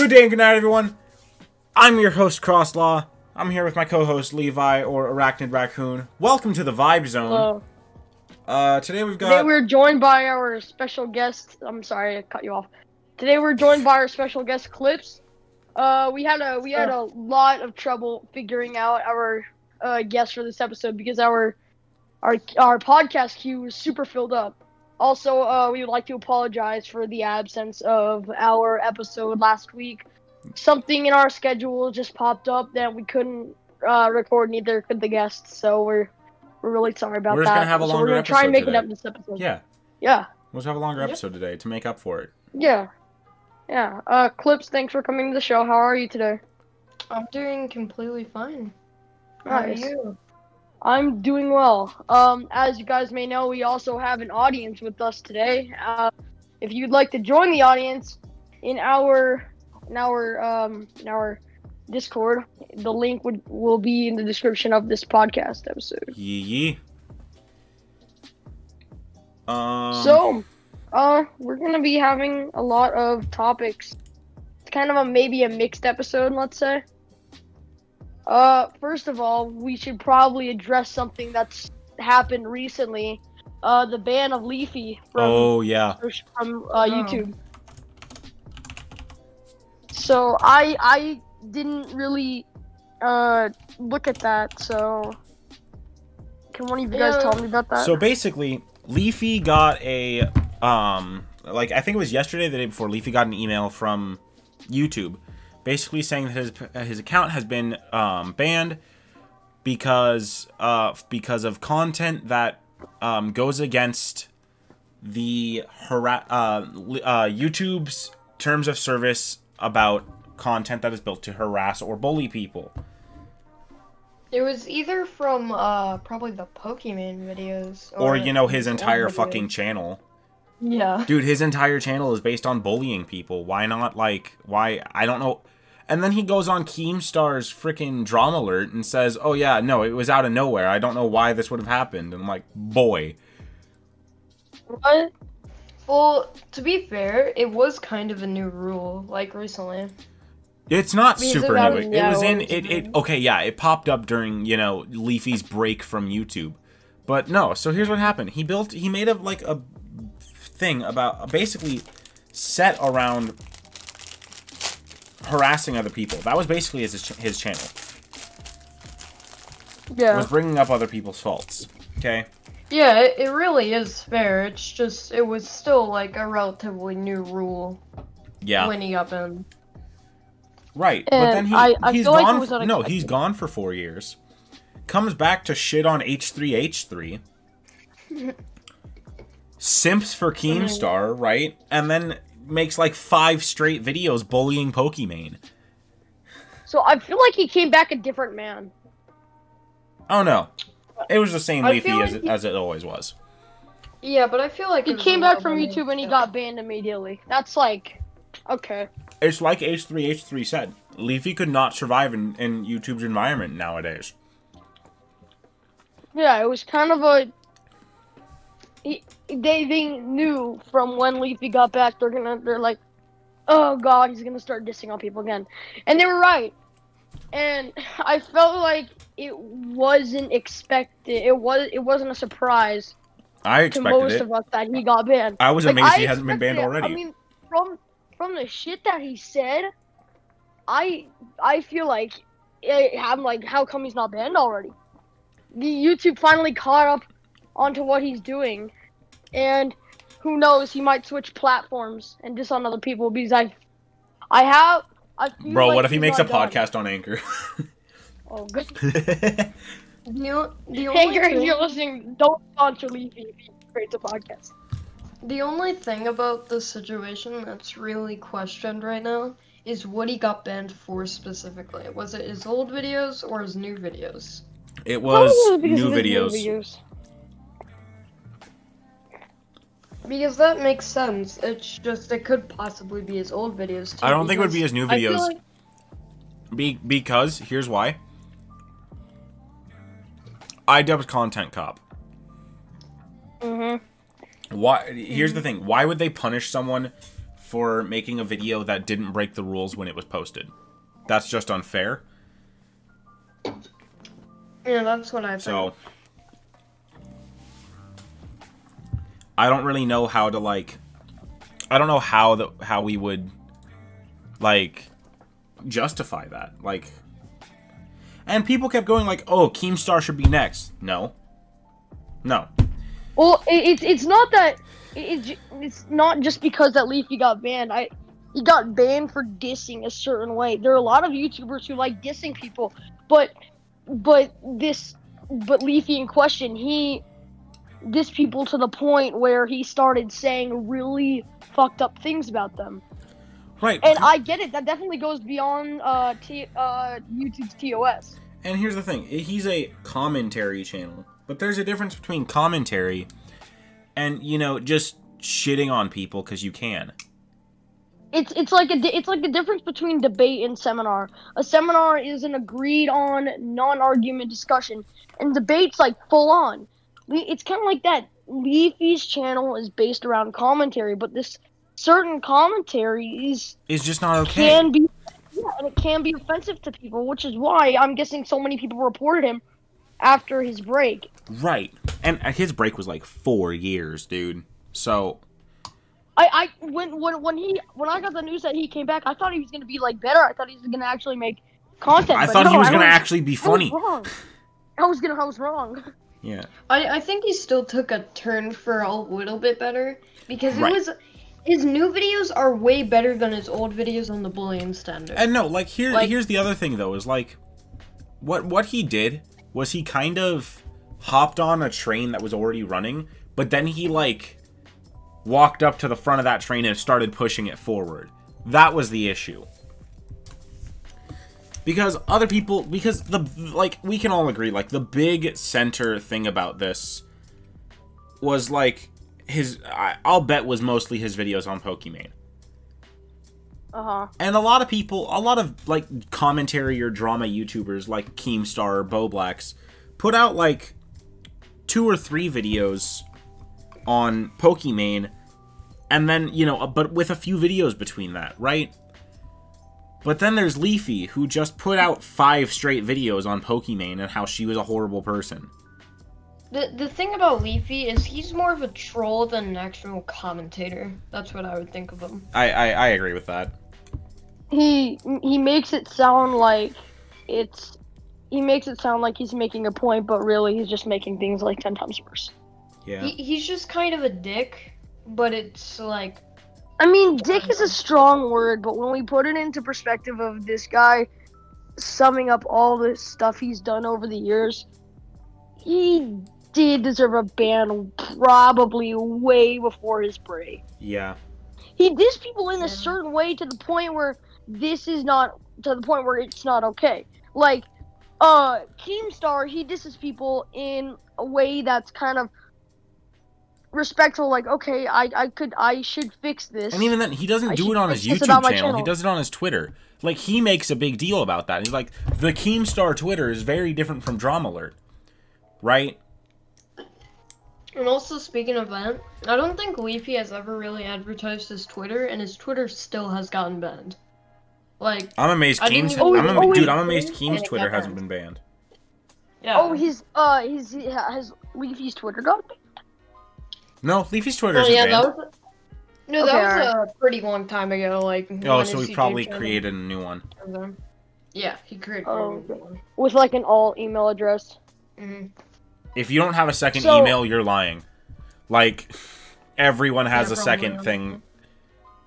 Good day and good night, everyone. I'm your host, Crosslaw. I'm here with my co-host, Levi, or Arachnid Raccoon. Welcome to the Vibe Zone. Hello. Uh, today we've Today got... we're joined by our special guest. I'm sorry, I cut you off. Today we're joined by our special guest, Klips. Uh, we had a we had a lot of trouble figuring out our uh, guest for this episode because our our our podcast queue was super filled up. Also, uh, we would like to apologize for the absence of our episode last week. Something in our schedule just popped up that we couldn't uh, record. Neither could the guests, so we're we're really sorry about that. We're just gonna have a longer so longer we're gonna try and make episode it up today. this episode. Yeah, Yeah. we'll just have a longer Yep. episode today to make up for it. Yeah. Yeah. Uh, Klips, thanks for coming to the show. How are you today? I'm doing completely fine. How are you? I'm doing well. Um, as you guys may know, we also have an audience with us today. Uh, if you'd like to join the audience in our in our um in our Discord, the link would will be in the description of this podcast episode. Yee yee. Um, so, uh, we're gonna be having a lot of topics. It's kind of a maybe a mixed episode, let's say. Uh, first of all, we should probably address something that's happened recently. Uh, the ban of Leafy from oh yeah, from uh, YouTube. So I I didn't really uh look at that. So can one of you guys Yeah. tell me about that? So basically, Leafy got a um like I think it was yesterday, the day before. Leafy got an email from YouTube, basically saying that his his account has been um, banned because uh because of content that um goes against the hara- uh, uh YouTube's terms of service about content that is built to harass or bully people. It was either from uh probably the Pokemon videos Or you know his entire fucking channel. Yeah. Dude, his entire channel is based on bullying people. Why not, like, why? I don't know. And then he goes on Keemstar's freaking drama alert and says, oh, yeah, no, it was out of nowhere. I don't know why this would have happened. And I'm like, boy. what? Well, to be fair, it was kind of a new rule like recently. It's not Because super it- new. It, it was in, it, it, okay, yeah, it popped up during, you know, Leafy's break from YouTube. But no, so here's what happened. He built, he made a, like, a thing about, basically set around harassing other people. That was basically his, his channel. Yeah. was bringing up other people's faults. Okay. Yeah, it, it really is fair. It's just it was still like a relatively new rule Yeah. when he got in. right. but And then he I- I he's like gone. was f- no, he's gone for four years. Comes back to shit on H3H3. Simps for Keemstar, right? And then makes like five straight videos bullying Pokimane. So I feel like he came back a different man. Oh no. It was the same I Leafy feel as like it, he- as it always was. Yeah, but I feel like He came back from more YouTube and he yeah. got banned immediately. That's like, okay. It's like H3H3 said. Leafy could not survive in, in YouTube's environment nowadays. Yeah, it was kind of a. He, they they knew from when Leafy got back they're gonna they're like, oh god he's gonna start dissing on people again, and they were right. And I felt like it wasn't expected. It was it wasn't a surprise I to most it. of us that he got banned. I was Like, amazed I he hasn't been banned it. already. I mean, from from the shit that he said, I I feel like eh, I'm like, how come he's not banned already? The YouTube finally caught up onto what he's doing, and who knows, he might switch platforms and diss on other people because I, I have. I feel Bro, like what if he makes a done. podcast on Anchor? Oh, good. The, the only Anchor, if you're listening, don't sponsor Leafy if he creates a podcast. The only thing about the situation that's really questioned right now is what he got banned for specifically. Was it his old videos or his new videos? it was Probably because new of his videos. Because that makes sense. It's just it could possibly be his old videos too. I don't think it would be his new videos. like- Be- because here's why. iDubbbz content cop. Mm-hmm. Why? Here's the thing. Why would they punish someone for making a video that didn't break the rules when it was posted. That's just unfair. Yeah, that's what I think. So I don't really know how to like I don't know how the how we would like justify that. Like and people kept going like, "Oh, Keemstar should be next." No. No. Well, it's it's not that it's it's not just because that Leafy got banned. I he got banned for dissing a certain way. There are a lot of YouTubers who like dissing people, but but this but Leafy in question he dissed people to the point where he started saying really fucked up things about them. Right. And I get it. That definitely goes beyond uh, T, uh YouTube's TOS. And here's the thing he's a commentary channel, but there's a difference between commentary and, you know, just shitting on people because you can. it's it's like a it's like the difference between debate and seminar. A seminar is an agreed on non-argument discussion, and debate's like full on. It's kind of like that. Leafy's channel is based around commentary, but this certain commentary is It's just not okay. can be yeah, and it can be offensive to people, which is why I'm guessing so many people reported him after his break. Right. And his break was like four years, dude. So, I, I when when when he when I got the news that he came back, I thought he was gonna be like better. I thought he was gonna actually make content. I thought no, he was I going to actually be I was funny. I was gonna. I was wrong. Yeah. I, I think he still took a turn for a little bit better because it Right. was his new videos are way better than his old videos on the bullying standard. And no, like here Like- here's the other thing though is like what what he did was he kind of hopped on a train that was already running, but then he like walked up to the front of that train and started pushing it forward. That was the issue. Because other people because the like we can all agree like the big center thing about this was like his I, I'll bet was mostly his videos on Pokimane. Uh huh. And a lot of people, a lot of like commentary or drama YouTubers like Keemstar or Bowblax put out like two or three videos on Pokimane and then, you know, but with a few videos between that, right? But then there's Leafy who just put out five straight videos on Pokimane and how she was a horrible person. The the thing about Leafy is he's more of a troll than an actual commentator. That's what I would think of him. I I, I agree with that. He he makes it sound like it's. He makes it sound like he's making a point, but really he's just making things like ten times worse. Yeah. He, he's just kind of a dick, but it's like I mean, dick is a strong word, but when we put it into perspective of this guy summing up all the stuff he's done over the years, he did deserve a ban probably way before his break. Yeah. He dissed people in a certain way to the point where this is not to the point where it's not okay. Like, uh, Keemstar, he disses people in a way that's kind of respectful. Like, okay, I, I could, I should fix this. And even then, he doesn't I do it on his YouTube about my channel. He does it on his Twitter. Like he makes a big deal about that. He's like, the Keemstar Twitter is very different from Drama Alert, right? And also, speaking of that, I don't think Leafy has ever really advertised his Twitter, and his Twitter still has gotten banned. Like, I'm amazed Keem's. even- I'm am- Oh, wait, dude, I'm oh, amazed Keem's Twitter hasn't banned. been banned. yeah. Oh, his, uh, his, has Leafy's Twitter got banned? No, Leafy's Twitter Oh, isn't yeah, banned. that was. No, Okay, that was a pretty long time ago. Like. oh, so his he probably channel created a new one. Yeah, he created. Oh, a new one. With like an all email address. Mhm. If you don't have a second So- email, you're lying. Like everyone has Yeah, a second probably. thing.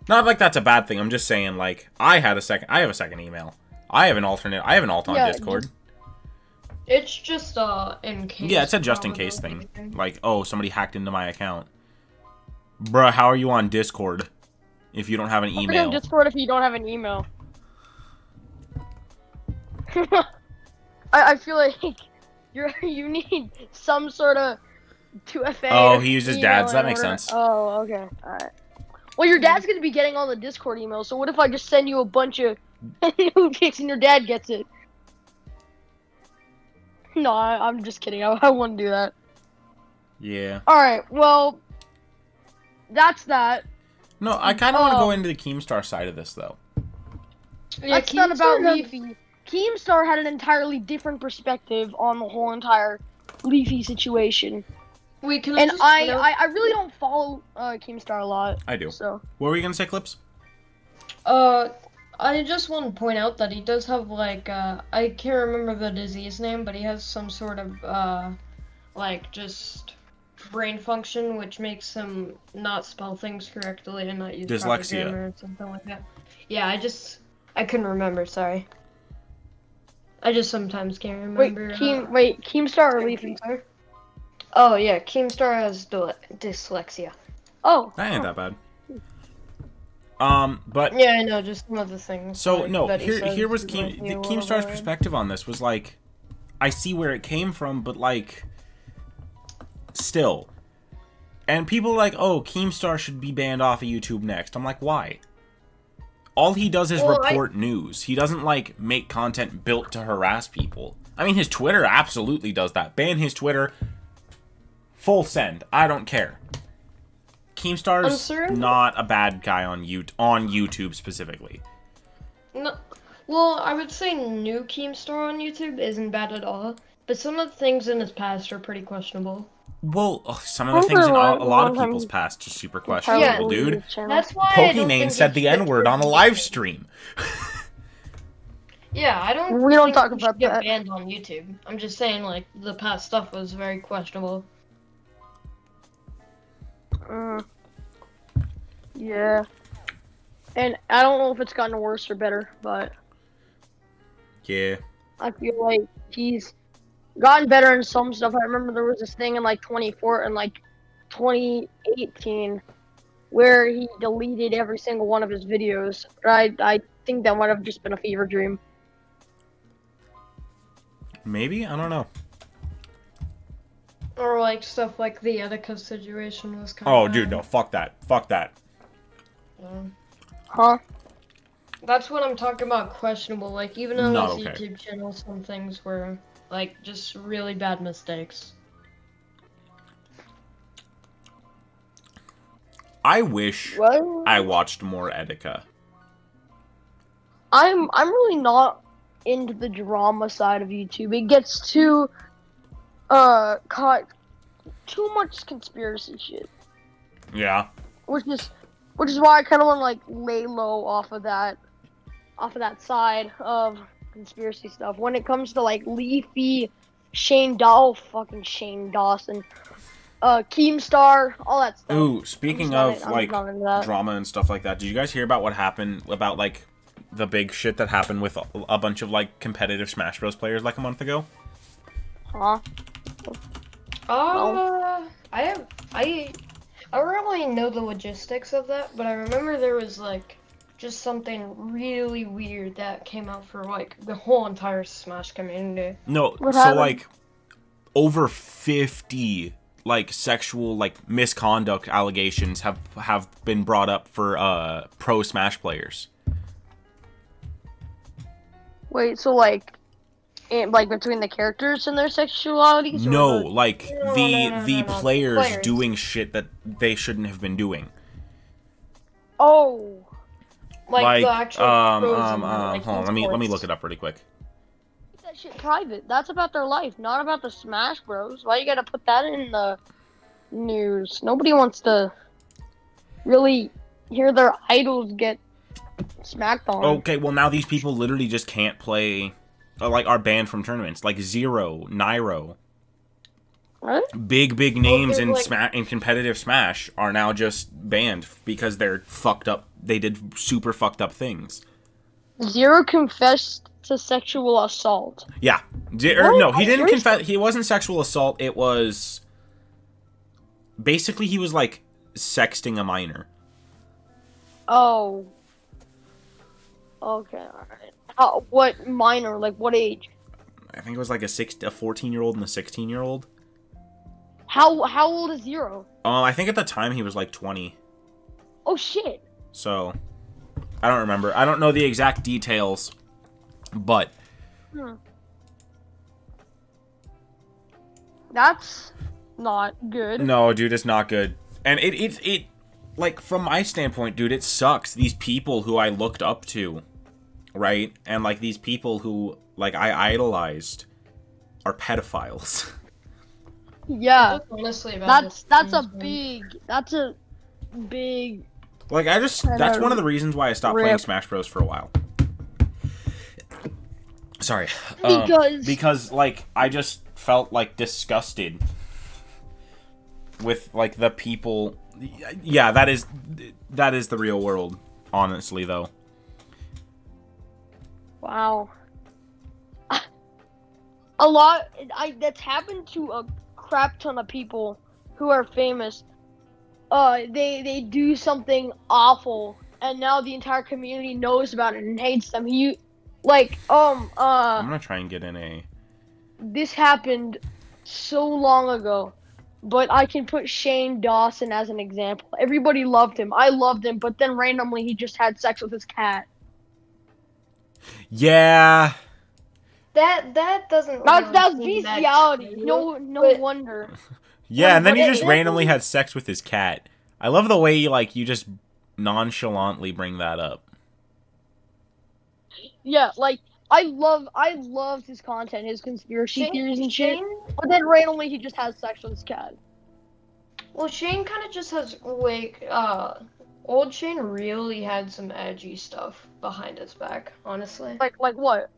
Not like that's a bad thing. I'm just saying like I had a second. I have a second email. I have an alternate. I have an alt on Yeah, Discord. It's just uh in case. Yeah, it's a just in case thing. Like, oh, somebody hacked into my account. Bruh, how are you on Discord if you don't have an How you email? Discord if you don't have an email? I, I feel like you're you need some sort of 2FA. Oh, he uses dad's. That makes order- sense. Oh, okay. Alright. Well, your dad's gonna be getting all the Discord emails, so what if I just send you a bunch of new pics and your dad gets it? No, I, I'm just kidding. I, I wouldn't do that. Yeah. Alright, well, that's that. No, I kind of want to go into the Keemstar side of this though. Yeah, That's not about Keemstar had- Leafy. Keemstar had an entirely different perspective on the whole entire Leafy situation, Wait, can I and just I, I, I really don't follow uh, Keemstar a lot. I do. So What were you gonna say, Klips? Uh, I just want to point out that he does have like uh, I can't remember the disease name, but he has some sort of uh, like just brain function which makes him not spell things correctly and not use proper Dyslexia. grammar or something like that. Yeah, I just I couldn't remember. Sorry. I just sometimes can't remember. wait, remember. Keem, uh, wait, Keemstar or Leafy? Oh yeah, Keemstar has dyle- dyslexia. Oh, That ain't that bad. Um, but Yeah, I know, just some of the things. so like, no, here says here was Keem, the Keemstar's perspective on this was like, I see where it came from, but like, still, and people are like, oh, Keemstar should be banned off of YouTube next. I'm like, why? All he does is Well, I- report news. He doesn't like make content built to harass people. I mean, his Twitter absolutely does that. Ban his Twitter. Full send. I don't care. Keemstar's certain- not a bad guy on you on YouTube specifically. No, well, I would say new Keemstar on YouTube isn't bad at all, but some of the things in his past are pretty questionable. Well, ugh, some of the things in a, a lot of people's time- past are super questionable, Yeah. dude. Leafy. That's why I don't Pokimane think said the N word on a live stream. Yeah, I don't. We don't think talk it should about get that. banned on YouTube. I'm just saying, like the past stuff was very questionable. Mm. Yeah. And I don't know if it's gotten worse or better, but Yeah. I feel like he's gotten better in some stuff. I remember there was this thing in like 24 and like 2018 where he deleted every single one of his videos. I I think that might have just been a fever dream. Maybe? I don't know. Or like stuff like the Etika situation was kind of. Oh, dude, no. Fuck that. Fuck that. Huh? That's what I'm talking about. Questionable. Like even on Not his okay. YouTube channel, some things were like just really bad mistakes. I wish Well, I watched more Etika. I'm I'm really not into the drama side of YouTube. It gets too uh caught too much conspiracy shit. Yeah. Which is which is why I kinda wanna like lay low off of that off of that side of conspiracy stuff. When it comes to like Leafy, Shane Daw fucking Shane Dawson, uh Keemstar, all that stuff. Ooh, speaking of I'm like not into that. drama and stuff like that, did you guys hear about what happened about like the big shit that happened with a, a bunch of like competitive Smash Bros players like a month ago? Huh? Uh, I have I I don't really know the logistics of that, but I remember there was like just something really weird that came out for like the whole entire Smash community. No, What so happened? like over 50 like sexual like misconduct allegations have have been brought up for uh pro Smash players. Wait, so like in, like between the characters and their sexualities? or No, the- like No, the no, no, no, the no, players, players. doing shit that they shouldn't have been doing. Oh. Like, Like, the actual um um um like, hold on, let me let me look it up really quick. Keep that shit private. That's about their life, not about the Smash Bros. Why you gotta put that in the news? Nobody wants to really hear their idols get smacked on. Okay, well now these people literally just can't play Uh, like are banned from tournaments. Like Zero, Nairo, What? big big names they're in like- sma- in competitive Smash are now just banned because they're fucked up. They did super fucked up things. Zero confessed to sexual assault. Yeah. Or, er, no, he didn't confess. He wasn't sexual assault. It was basically he was like sexting a minor. Oh. Okay, alright. How, what minor? Like what age? I think it was like a six, a fourteen year old and a sixteen year old. How how old is Zero? Um, I think at the time he was like twenty. Oh shit. So I don't remember. I don't know the exact details, but That's not good. no, dude, it's not good. And it it it like from my standpoint, dude, it sucks. These people who I looked up to, right, and like these people who like I idolized, are pedophiles. Yeah, That's honestly that's that's a big that's a big like I just that's one of the reasons why I stopped playing. Smash Bros for a while. Sorry, um, Because- because like I just felt like disgusted with like the people. Yeah, that is that is the real world. Honestly, though. Wow. A lot I that's happened to a crap ton of people who are famous. Uh they they do something awful and now the entire community knows about it and hates them. You like um uh I'm gonna try and get in a. this happened so long ago, but I can put Shane Dawson as an example. Everybody loved him. I loved him, but then randomly he just had sex with his cat. Yeah. That that doesn't. That's really that's seem that bestiality. true, No no but- wonder. Yeah, and then he just randomly had sex with his cat. I love the way like you just nonchalantly bring that up. Yeah, like I love I loved his content, his conspiracy Shane, theories and shit. Shane, But then randomly he just has sex with his cat. well, Shane kind of just has like uh, old Shane really had some edgy stuff behind his back, honestly. Like like what?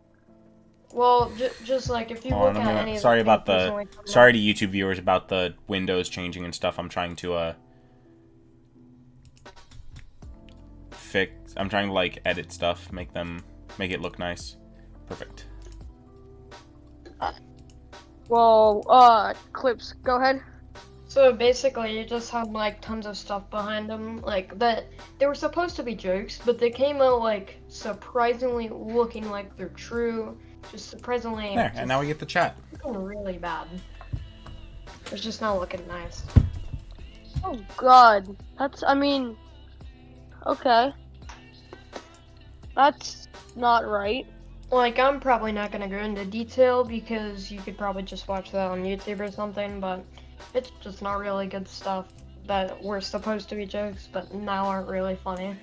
Well, j- just like if you Hold look at I'm gonna- any of sorry the about the- recently coming Sorry to YouTube viewers about the windows changing and stuff. I'm trying to uh fix. I'm trying to like edit stuff, make them make it look nice. Perfect. Well, uh Klips, go ahead. So basically, you just had like tons of stuff behind them, like that. They were supposed to be jokes, but they came out like surprisingly looking like they're true. Just surprisingly, There, just and now we get the chat. really bad. It's just not looking nice. Oh god. That's I mean okay. That's not right. Like, I'm probably not gonna go into detail because you could probably just watch that on YouTube or something, but it's just not really good stuff that were supposed to be jokes, but now aren't really funny.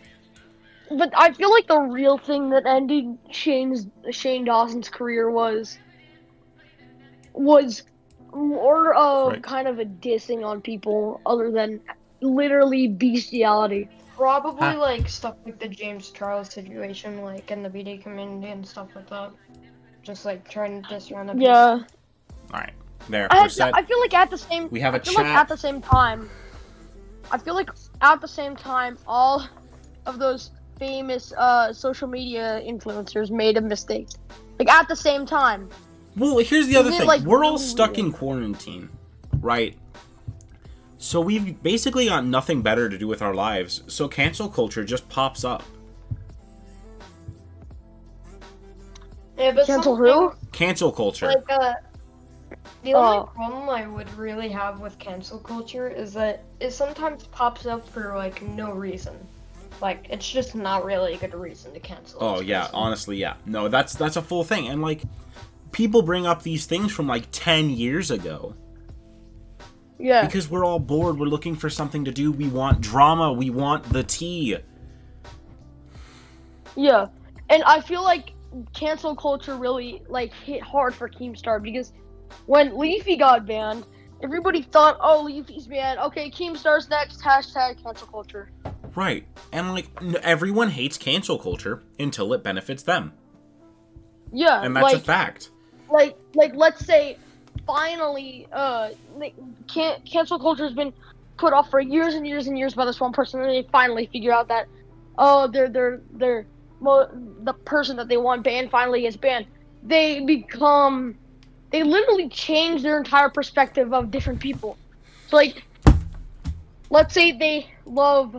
But I feel like the real thing that ended Shane's Shane Dawson's career was was more of Right. kind of a dissing on people other than literally bestiality. Probably Huh. like stuff like the James Charles situation, like in the BD community and stuff like that. Just like trying to diss around the Yeah. All right, there. I, We're. I feel like at the same We have a I feel like chat. at the same time I feel like at the same time all of those famous uh, social media influencers made a mistake. Like at the same time. Well, here's the other thing. like, We're all stuck in quarantine, right? So we've basically got nothing better to do with our lives. So cancel culture just pops up. Yeah, but Cancel who? Cancel culture. Like, uh, the only Oh. problem I would really have with cancel culture is that it sometimes pops up for like no reason. Like, it's just not really a good reason to cancel. Oh yeah, person. honestly, yeah. No, that's that's a full thing. And like people bring up these things from like 10 years ago Yeah. because we're all bored, we're looking for something to do, we want drama, we want the tea. Yeah, and I feel like cancel culture really like hit hard for Keemstar because when Leafy got banned, everybody thought, "Oh, Leafy's banned. Okay, Keemstar's next." Hashtag cancel culture. Right. And like n- everyone hates cancel culture until it benefits them. Yeah, And that's like a fact. like like let's say finally uh can cancel culture has been put off for years and years and years by this one person and they finally figure out that oh they're they're they're mo- the person that they want banned finally is banned they become they literally change their entire perspective of different people so like let's say they love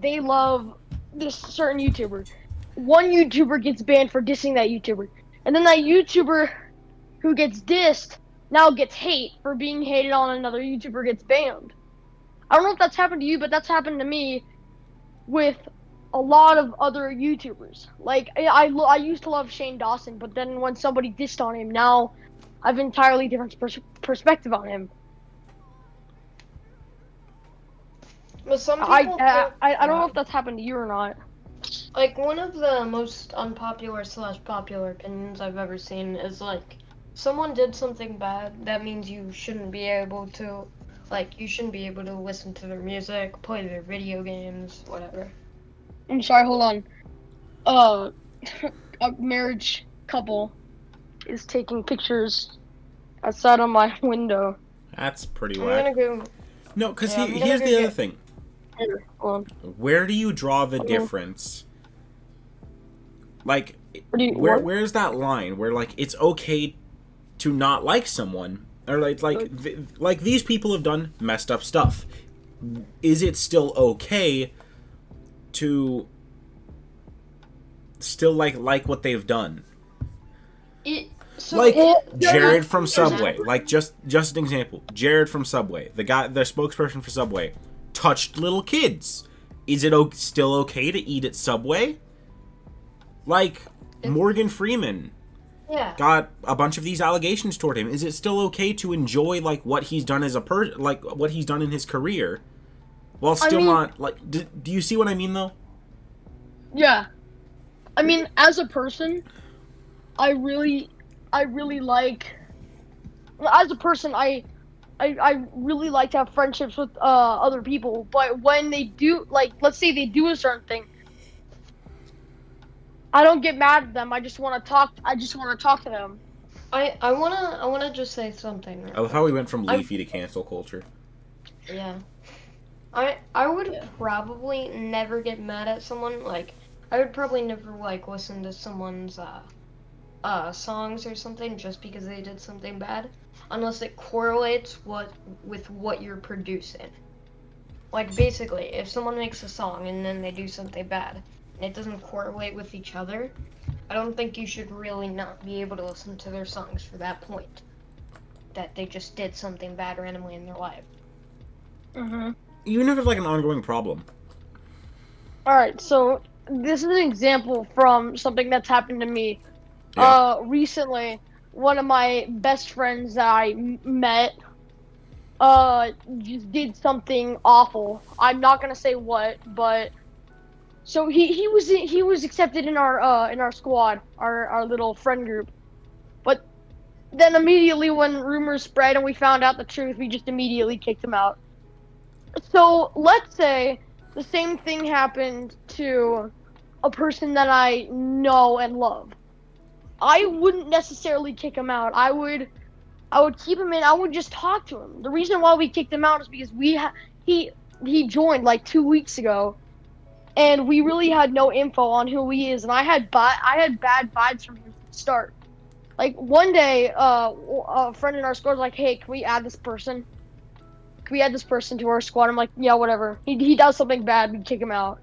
they love this certain youtuber one youtuber gets banned for dissing that youtuber and then that YouTuber who gets dissed now gets hate for being hated on another YouTuber gets banned. I don't know if that's happened to you, but that's happened to me with a lot of other YouTubers. Like I, I, I used to love Shane Dawson, but then when somebody dissed on him, now I've entirely different pers- perspective on him. But some I, people I, think- I, I don't know if that's happened to you or not. Like one of the most unpopular slash popular opinions I've ever seen is like someone did something bad, that means you shouldn't be able to like you shouldn't be able to listen to their music, play their video games, whatever. I'm sorry, hold on. Uh, a marriage couple is taking pictures outside on my window. That's pretty I'm whack. gonna go No, because Yeah, he, here's go the other thing. Here. Where do you draw the Oh. difference? Like, you, where what? where's that line where like it's okay to not like someone or like like oh. th- like these people have done messed up stuff. Is it still okay to still like like what they've done? it, so Like it- Jared from Subway. a- Like just just an example. Jared from Subway, the guy the spokesperson for Subway, touched little kids. Is it o- still okay to eat at Subway? Like Morgan Freeman Yeah. got a bunch of these allegations toward him. Is it still okay to enjoy like what he's done as a per like what he's done in his career while still mean- not like do, do you see what I mean though? Yeah. I mean, as a person, I really, I really like. As a person, I, I, I really like to have friendships with uh, other people. But when they do, like, let's say they do a certain thing, I don't get mad at them. I just want to talk. I just want to talk to them. I I wanna I wanna just say something. real I love how we went from I- leafy to cancel culture. Yeah. I I would probably never get mad at someone like I would probably never like listen to someone's uh uh songs or something just because they did something bad unless it correlates what with what you're producing. Like basically, if someone makes a song and then they do something bad and it doesn't correlate with each other, I don't think you should really not be able to listen to their songs for that point. That they just did something bad randomly in their life. Mm-hmm. Even if it's like an ongoing problem. All right, so this is an example from something that's happened to me. Yeah. Uh, recently, one of my best friends that I met, uh, just did something awful. I'm not gonna say what, but so he he was he was accepted in our uh in our squad, our our little friend group, but then immediately when rumors spread and we found out the truth, we just immediately kicked him out. So let's say the same thing happened to a person that I know and love. I wouldn't necessarily kick him out. I would, I would keep him in. I would just talk to him. The reason why we kicked him out is because we ha- he he joined like two weeks ago, and we really had no info on who he is. And I had bi- I had bad vibes from him from the start. Like one day, uh, a friend in our squad was like, "Hey, can we add this person?" can we add this person to our squad? I'm like, yeah, whatever. He, he does something bad, we kick him out.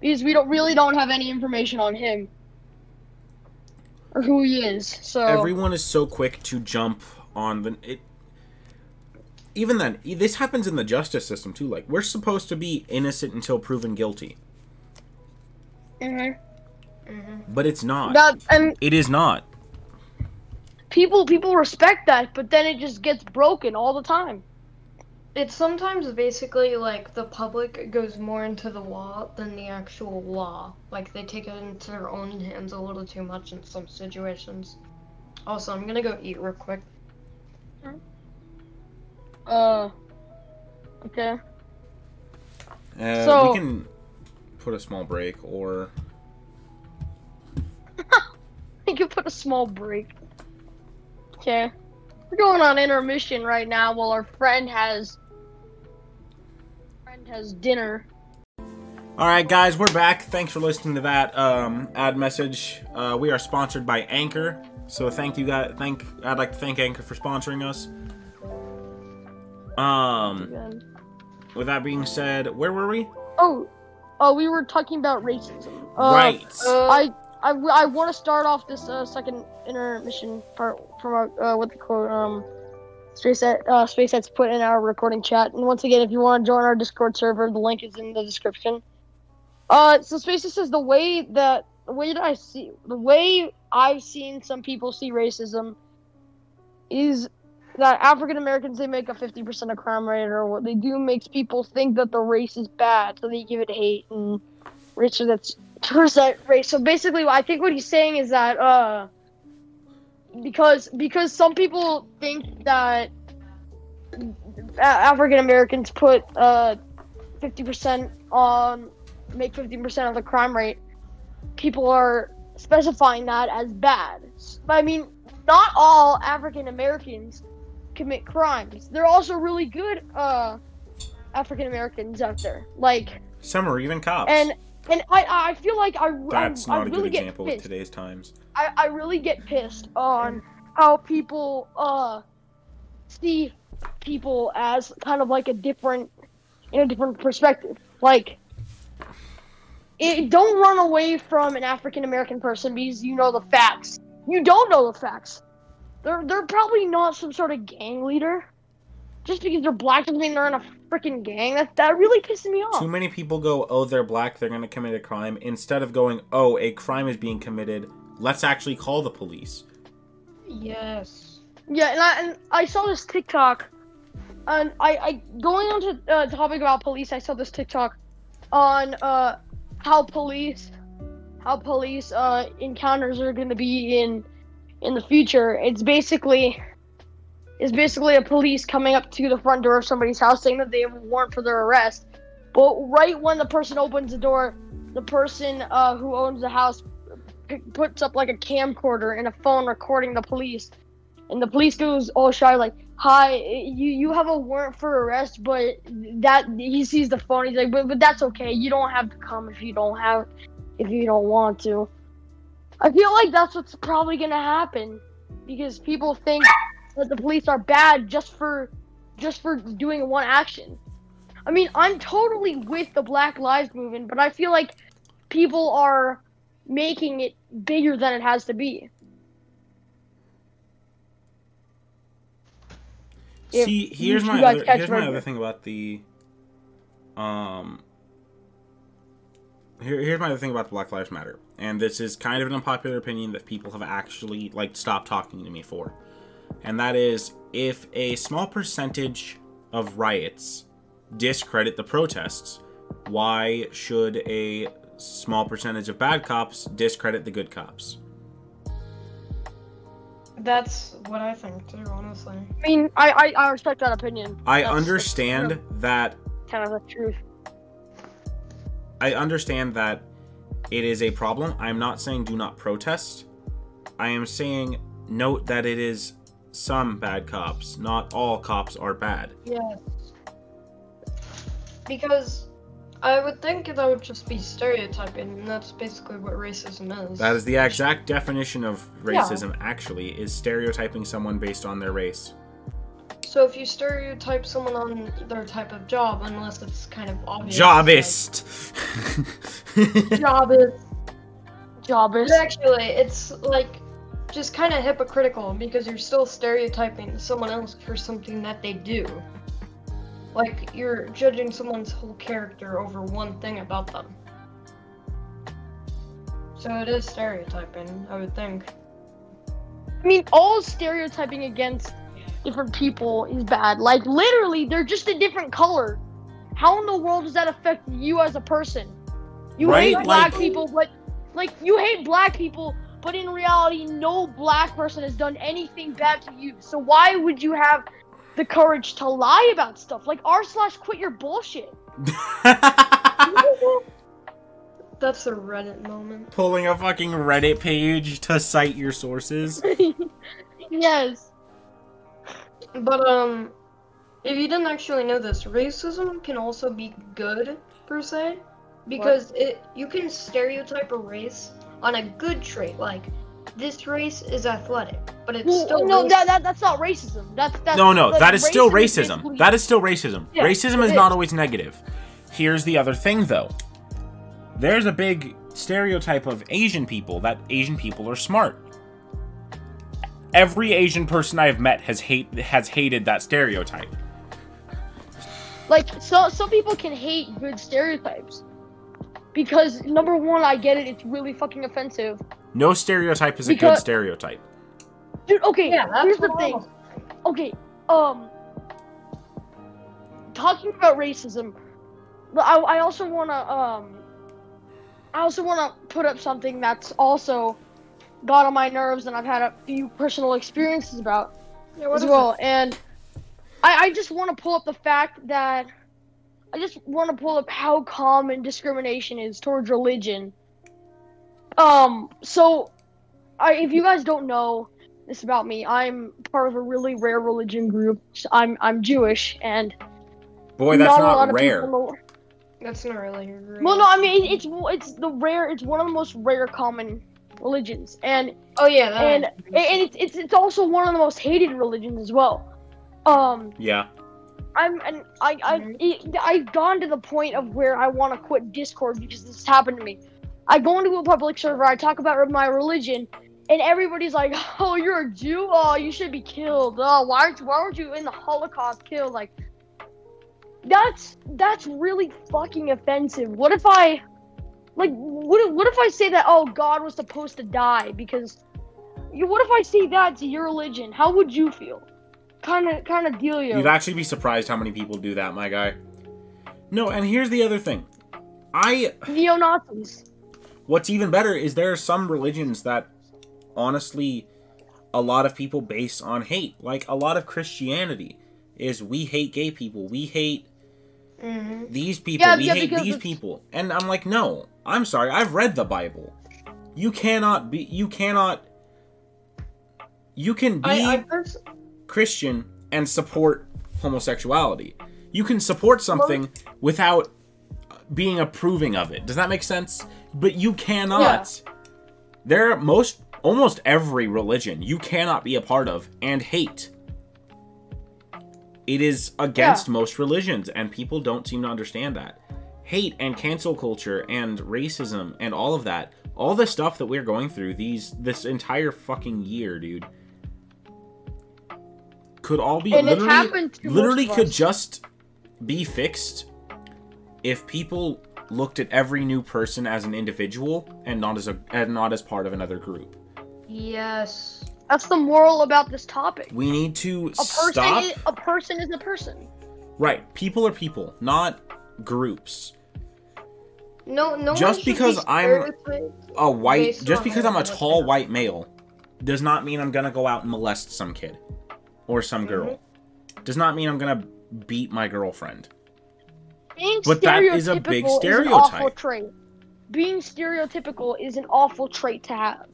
Because we don't really don't have any information on him. Or who he is. So Everyone is so quick to jump on the it. Even then, this happens in the justice system too. Like we're supposed to be innocent until proven guilty, Mhm. hmm but it's not. that and It is not. people people respect that, but then it just gets broken all the time. It's sometimes basically like the public goes more into the law than the actual law. Like they take it into their own hands a little too much in some situations. Also, I'm gonna go eat real quick. Uh Okay. Uh, So- we can put a small break, or You can put a small break. Okay. We're going on intermission right now while our friend has friend has dinner. All right, guys, we're back. Thanks for listening to that um, ad message. Uh, we are sponsored by Anchor, so thank you guys. Thank I'd like to thank Anchor for sponsoring us. Um, with that being said, where were we? Oh, oh, we were talking about racism. Uh, right. Uh, I I, I want to start off this uh, second intermission part from our, uh, what the quote um SpaceX uh, SpaceX put in our recording chat. And once again, if you want to join our Discord server, the link is in the description. Uh, so SpaceX says the way that the way that I see the way I've seen some people see racism is that African Americans they make a fifty percent of crime rate, or what they do makes people think that the race is bad, so they give it hate and race that's percent race. So basically, I think what he's saying is that uh, because because some people think that African Americans put uh fifty percent on make fifty percent of the crime rate, people are specifying that as bad. But I mean, not all African Americans commit crimes. There are also really good uh, African Americans out there, like Some are even cops. and and I I feel like I That's I, not I a really good get example of pissed. today's times. I, I really get pissed on how people uh see people as kind of like a different in a different perspective. Like it, don't run away from an African American person because you know the facts. You don't know the facts. They're they're probably not some sort of gang leader. Just because they're black doesn't mean they're in a freaking gang. That that really pisses me off. Too many people go, oh, they're black, they're going to commit a crime, instead of going, oh, a crime is being committed, let's actually call the police. Yes. Yeah, and I and I saw this TikTok, and I, I going on to uh, topic about police. I saw this TikTok on uh how police how police uh encounters are going to be in in the future. It's basically it's basically a police coming up to the front door of somebody's house saying that they have a warrant for their arrest. But right when the person opens the door, the person uh, who owns the house p- puts up like a camcorder and a phone recording the police. And the police goes all shy like hi you you have a warrant for arrest but that he sees the phone he's like but, but that's okay. You don't have to come if you don't have if you don't want to. I feel like that's what's probably gonna happen because people think that the police are bad just for just for doing one action. I mean i'm totally with the black lives movement but i feel like people are making it bigger than it has to be. If See, here's my other, here's my other thing about the um here, here's my other thing about the Black Lives Matter, and this is kind of an unpopular opinion that people have actually like stopped talking to me for, and that is if a small percentage of riots discredit the protests, why should a small percentage of bad cops discredit the good cops? That's what I think too, honestly. I mean, I I, I respect that opinion. I That's- understand that's that kind of the truth. I understand that it is a problem. I'm not saying do not protest. I am saying note that it is some bad cops. Not all cops are bad. Yes. Because I would think that would just be stereotyping, and that's basically what racism is. That is the exact definition of Yeah. racism, actually, is stereotyping someone based on their race. So if you stereotype someone on their type of job, unless it's kind of obvious. Jobist! Like, job is. Job is But actually, it's like just kind of hypocritical because you're still stereotyping someone else for something that they do. Like you're judging someone's whole character over one thing about them. So it is stereotyping, I would think. I mean, all stereotyping against different people is bad. Like literally, they're just a different color. How in the world does that affect you as a person? You Right, hate black like- people, but like you hate black people, but in reality, no black person has done anything bad to you. So why would you have the courage to lie about stuff like r slash quit your bullshit? That's a Reddit moment. Pulling a fucking Reddit page to cite your sources. yes. But um, if you didn't actually know this, racism can also be good per se, because it you can stereotype a race on a good trait, like this race is athletic, but it's Well, still oh, no, racist. that, that that's not racism. That's that's No, no, like, that is still racism racism. basically- That is still racism. Yeah, racism is not always negative. Here's the other thing, though. There's a big stereotype of Asian people that Asian people are smart. Every Asian person I've met has hate has hated that stereotype. like so some people can hate good stereotypes because number one i get it it's really fucking offensive No stereotype is a good stereotype. dude okay yeah, that's here's the thing I'm- okay um, talking about racism, I, I also want to um, I also want to put up something that's also got on my nerves, and I've had a few personal experiences about Yeah, as is well. And I, I just want to pull up the fact that I just want to pull up how common discrimination is towards religion. Um, so I, if you guys don't know this about me, I'm part of a really rare religion group. So I'm I'm Jewish, and Boy, that's a lot not of rare. know- That's not really great. Well, no, I mean it's it's the rare. It's one of the most rare common religions, and Oh yeah, that and and it's it's it's also one of the most hated religions as well. Um, Yeah. I'm and I I Mhm. it, I've gone to the point of where I want to quit Discord because this happened to me. I go into a public server, I talk about my religion, and everybody's like, "Oh, you're a Jew. Oh, you should be killed. Oh, why aren't you, why weren't you in the Holocaust killed?" Like, that's that's really fucking offensive. What if I, like, what if, what if I say that? Oh, God was supposed to die because. You, what if I say that to your religion? How would you feel? Kind of, kind of dealio. You'd actually be surprised how many people do that, my guy. No, and here's the other thing. I Neo Nazis. what's even better is there are some religions that honestly a lot of people base on hate. Like a lot of Christianity is we hate gay people. We hate hmm these people. Yeah, we yeah, hate these people. And I'm like, "No. I'm sorry. I've read the Bible. You cannot be you cannot you can be I, I pers- Christian and support homosexuality. You can support something without being approving of it. Does that make sense? But you cannot. There are most almost every religion you cannot be a part of and hate. It is against most religions and people don't seem to understand that. Hate and cancel culture and racism and all of that, all the stuff that we're going through these this entire fucking year, dude could all be And it literally literally could just be fixed if people looked at every new person as an individual and not as a and not as part of another group. yes. That's the moral about this topic. We need to A person, stop. is, a person is a person. Right, people are people, not groups. No, no. Just should be because I'm- A white, just because I'm a tall white male, does not mean I'm gonna go out and molest some kid or some girl. Mm-hmm. Does not mean I'm gonna beat my girlfriend. Being But that is a big stereotypical is an awful trait. Being stereotypical is an awful trait to have.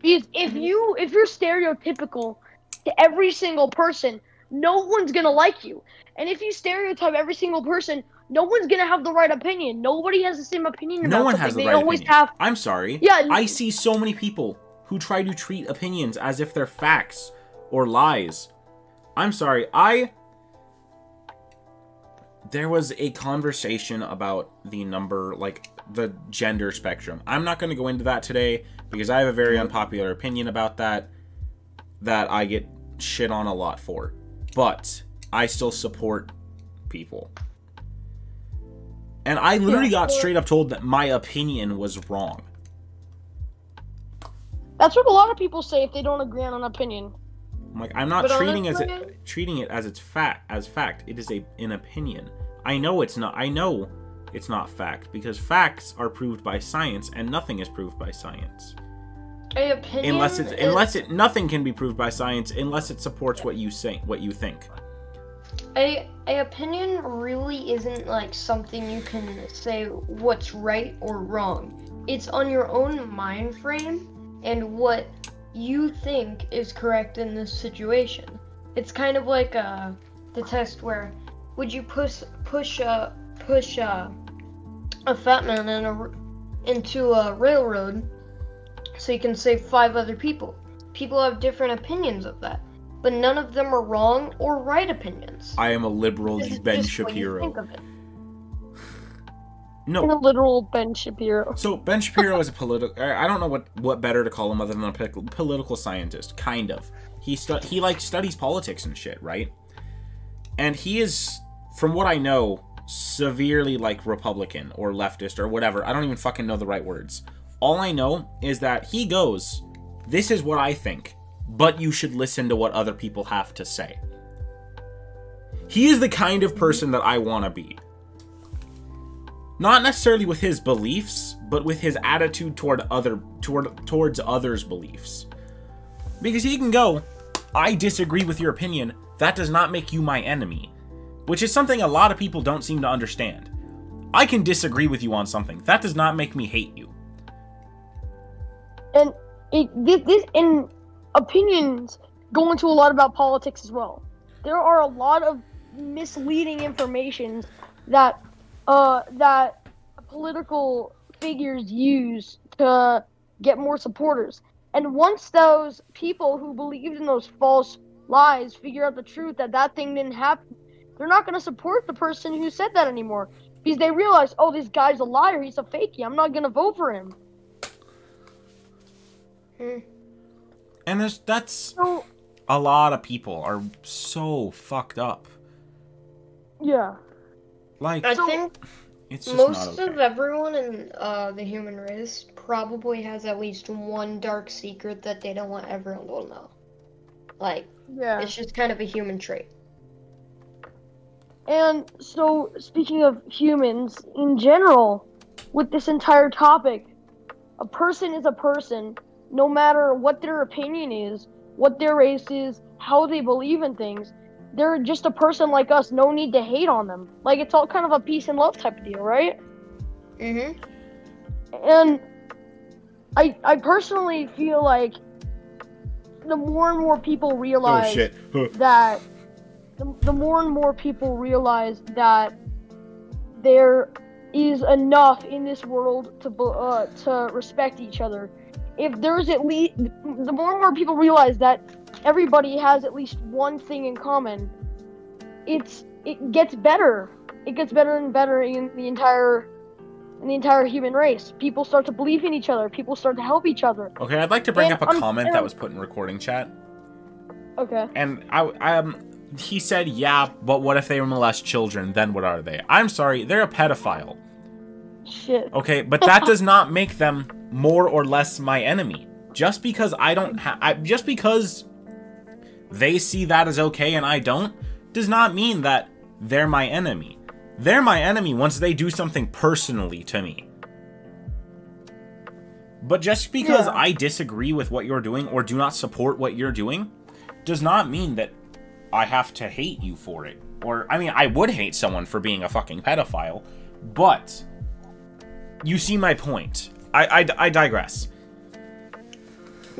Because if Mm-hmm. you if you're stereotypical to every single person, no one's gonna like you. And if you stereotype every single person, no one's gonna have the right opinion. Nobody has the same opinion about No one something. has the they right always opinion. have I'm sorry. Yeah, I see so many people who try to treat opinions as if they're facts or lies. I'm sorry. I there was a conversation about the number like the gender spectrum. I'm not going to go into that today because I have a very mm-hmm. unpopular opinion about that that I get shit on a lot for. But I still support people. And I literally got straight up told that my opinion was wrong. That's what a lot of people say if they don't agree on an opinion. I'm like, I'm not But treating as it, treating it as it's fact as fact. It is a an opinion. I know it's not. I know it's not fact because facts are proved by science, and nothing is proved by science A opinion. unless it's is- unless it nothing can be proved by science unless it supports what you say what you think. a a opinion really isn't like something you can say what's right or wrong. It's on your own mind frame and what you think is correct in this situation. It's kind of like uh, the test where would you push push a push a a fat man in a, into a railroad so you can save five other people. People have different opinions of that, but none of them are wrong or right opinions. I am a liberal Ben just what you think Shapiro. Of it. In No, a literal Ben Shapiro. so Ben Shapiro is a political. I don't know what what better to call him other than a political scientist. Kind of. He stu- he like studies politics and shit, right? And he is, from what I know, severely like Republican or leftist or whatever. I don't even fucking know the right words. All I know is that he goes, "This is what I think, but you should listen to what other people have to say." He is the kind of person that I want to be. Not necessarily with his beliefs, but with his attitude toward other toward towards others' beliefs. Because he can go, I disagree with your opinion. That does not make you my enemy, which is something a lot of people don't seem to understand. I can disagree with you on something. That does not make me hate you. and it this, this and opinions go into a lot about politics as well. There are a lot of misleading information that uh that political figures use to get more supporters. And once those people who believed in those false lies figure out the truth that that thing didn't happen, they're not going to support the person who said that anymore because they realize, oh, this guy's a liar. He's a fakey. I'm not going to vote for him. Hmm. And there's that's So a lot of people are so fucked up. yeah. Like I think it's just most not okay. of everyone in uh, the human race probably has at least one dark secret that they don't want everyone to know. Like, Yeah. it's just kind of a human trait. And so, speaking of humans in general, with this entire topic, a person is a person, no matter what their opinion is, what their race is, how they believe in things. They're just a person like us. No need to hate on them. Like it's all kind of a peace and love type of deal, right? Mm-hmm. And I, I personally feel like the more and more people Oh realize shit. That the, the more and more people realize that there is enough in this world to uh, to respect each other. If there's at least the more and more people realize that everybody has at least one thing in common, it's it gets better. It gets better and better in the entire in the entire human race. People start to believe in each other. People start to help each other. Okay, I'd like to bring And up a comment that was put in recording chat. Okay. And I, um, he said, "Yeah, but what if they molest children? Then what are they?" I'm sorry, they're a pedophile. Shit. Okay, but that does not make them more or less my enemy. Just because I don't have, I, just because they see that as okay and I don't, does not mean that they're my enemy. They're my enemy once they do something personally to me. But just because Yeah. I disagree with what you're doing or do not support what you're doing, does not mean that I have to hate you for it. Or, I mean, I would hate someone for being a fucking pedophile, but you see my point. I, I, I digress.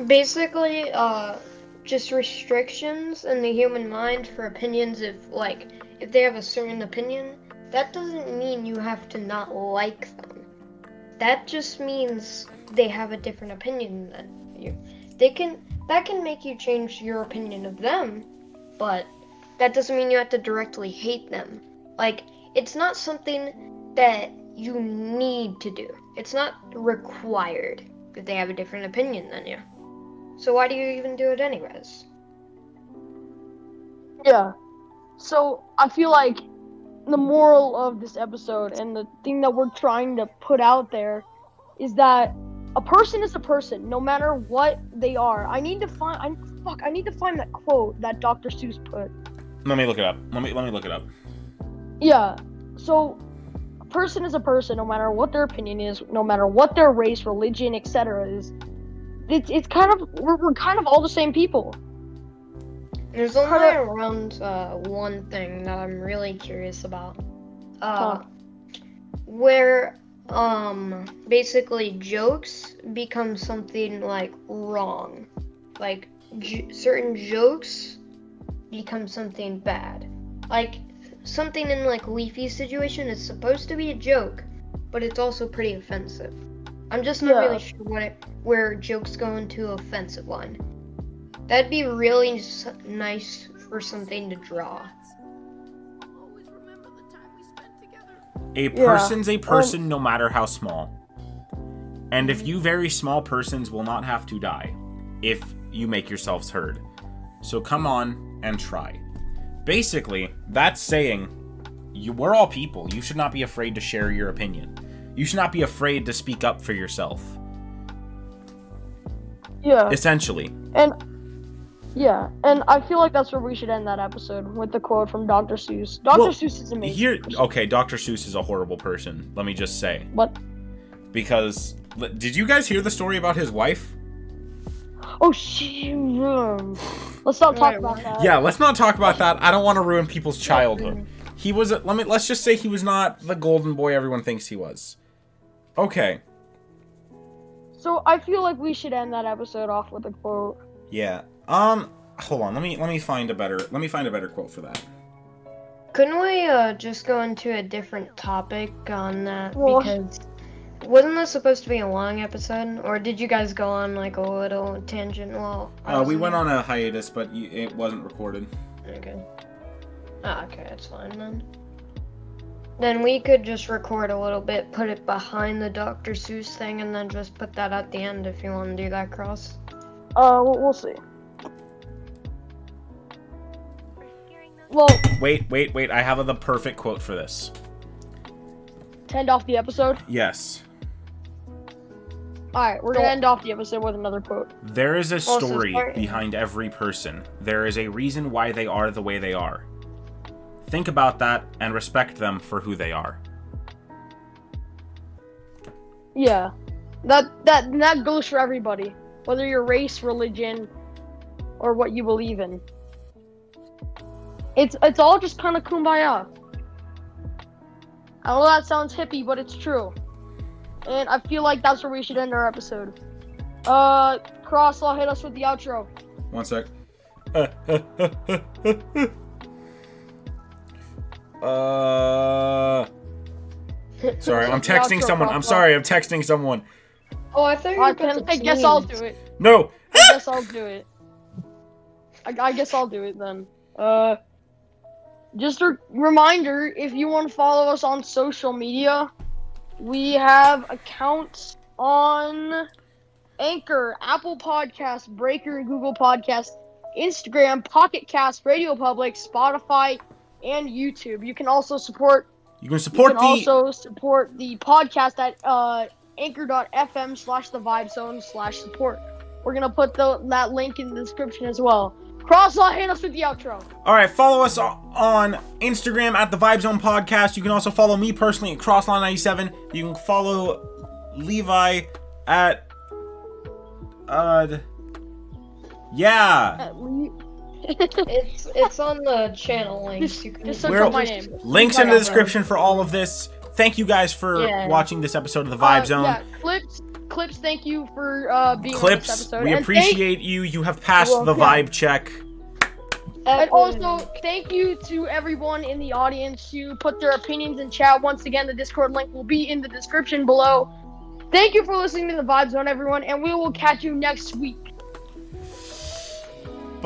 Basically, uh, just restrictions in the human mind for opinions. If like, if they have a certain opinion, that doesn't mean you have to not like them. That just means they have a different opinion than you. They can that can make you change your opinion of them, but that doesn't mean you have to directly hate them. Like, it's not something that you need to do. It's not required if they have a different opinion than you. So why do you even do it anyways? Yeah. So I feel like the moral of this episode and the thing that we're trying to put out there is that a person is a person, no matter what they are. I need to find. I fuck. I need to find that quote that Dr. Seuss put. Let me look it up. Let me let me look it up. Yeah. So a person is a person, no matter what their opinion is, no matter what their race, religion, etc. is. It's it's kind of we're, we're kind of all the same people. There's only Huh. around uh, one thing that I'm really curious about. Uh, where um basically jokes become something like wrong. Like j- certain jokes become something bad. Like something in like Leafy's situation is supposed to be a joke, but it's also pretty offensive. I'm just not Yeah. really sure what it, where jokes go into offensive line. That'd be really s- nice for something to draw. A Yeah, person's a um, person no matter how small. And if you very small persons will not have to die if you make yourselves heard. So come on and try. Basically, that's saying you we're all people. You should not be afraid to share your opinion. You should not be afraid to speak up for yourself. Yeah. Essentially. And Yeah, and I feel like that's where we should end that episode with the quote from Dr. Seuss. Dr. Well, Seuss is amazing. Here, okay, Dr. Seuss is a horrible person. Let me just say, What? because did you guys hear the story about his wife? Oh shit. um, Let's not talk about that. Yeah, let's not talk about that. I don't want to ruin people's childhood. He was. A, let me. Let's just say he was not the golden boy everyone thinks he was. Okay. So I feel like we should end that episode off with a quote. Yeah. Um. Hold on. Let me. Let me find a better. Let me find a better quote for that. Couldn't we uh, just go into a different topic on that? Well- Because wasn't this supposed to be a long episode, or did you guys go on like a little tangent? Well, Uh, we went on a hiatus, but y- it wasn't recorded. Okay. Ah, okay, that's fine then. Then we could just record a little bit, put it behind the Dr. Seuss thing, and then just put that at the end if you want to do that, Cross. Uh, we'll, we'll see. Well, Wait, wait, wait. I have the perfect quote for this. to end off the episode. Yes. All right, we're gonna end off the episode with another quote. There is a story behind every person. There is a reason why they are the way they are. Think about that and respect them for who they are. Yeah, that that that goes for everybody, whether your race, religion, or what you believe in. It's it's all just kind of kumbaya. I know that sounds hippie, but it's true, and I feel like that's where we should end our episode. Uh, Crosslaw, hit us with the outro. One sec. uh. Sorry, I'm texting someone. I'm sorry, I'm texting someone. Oh, I thought you I, were going I guess I'll do it. No. I guess I'll do it. I, I guess I'll do it then. Uh, just a reminder: if you want to follow us on social media, we have accounts on Anchor, Apple Podcasts, Breaker, Google Podcasts, Instagram, Pocket Cast, Radio Public, Spotify, and YouTube. You can also support You can support you can the. also support the podcast at uh, anchor.fm slash the vibe zone slash support. We're gonna put the, that link in the description as well. Crosslaw, hit us with the outro. All right, follow us on Instagram at the Vibe Zone Podcast. You can also follow me personally at Crossline97. You can follow Levi at. Uh. Yeah. Uh, we- It's it's on the channel links. You can just search We're- my name. Links in the description for all of this. Thank you guys for Yeah. watching this episode of the Vibe Uh, Zone. Yeah, Klips, Klips. Thank you for uh, being on this Klips, episode. we And thank- appreciate you. You have passed the vibe check. And also, thank you to everyone in the audience who put their opinions in chat. Once again, the Discord link will be in the description below. Thank you for listening to the Vibe Zone, everyone, and we will catch you next week.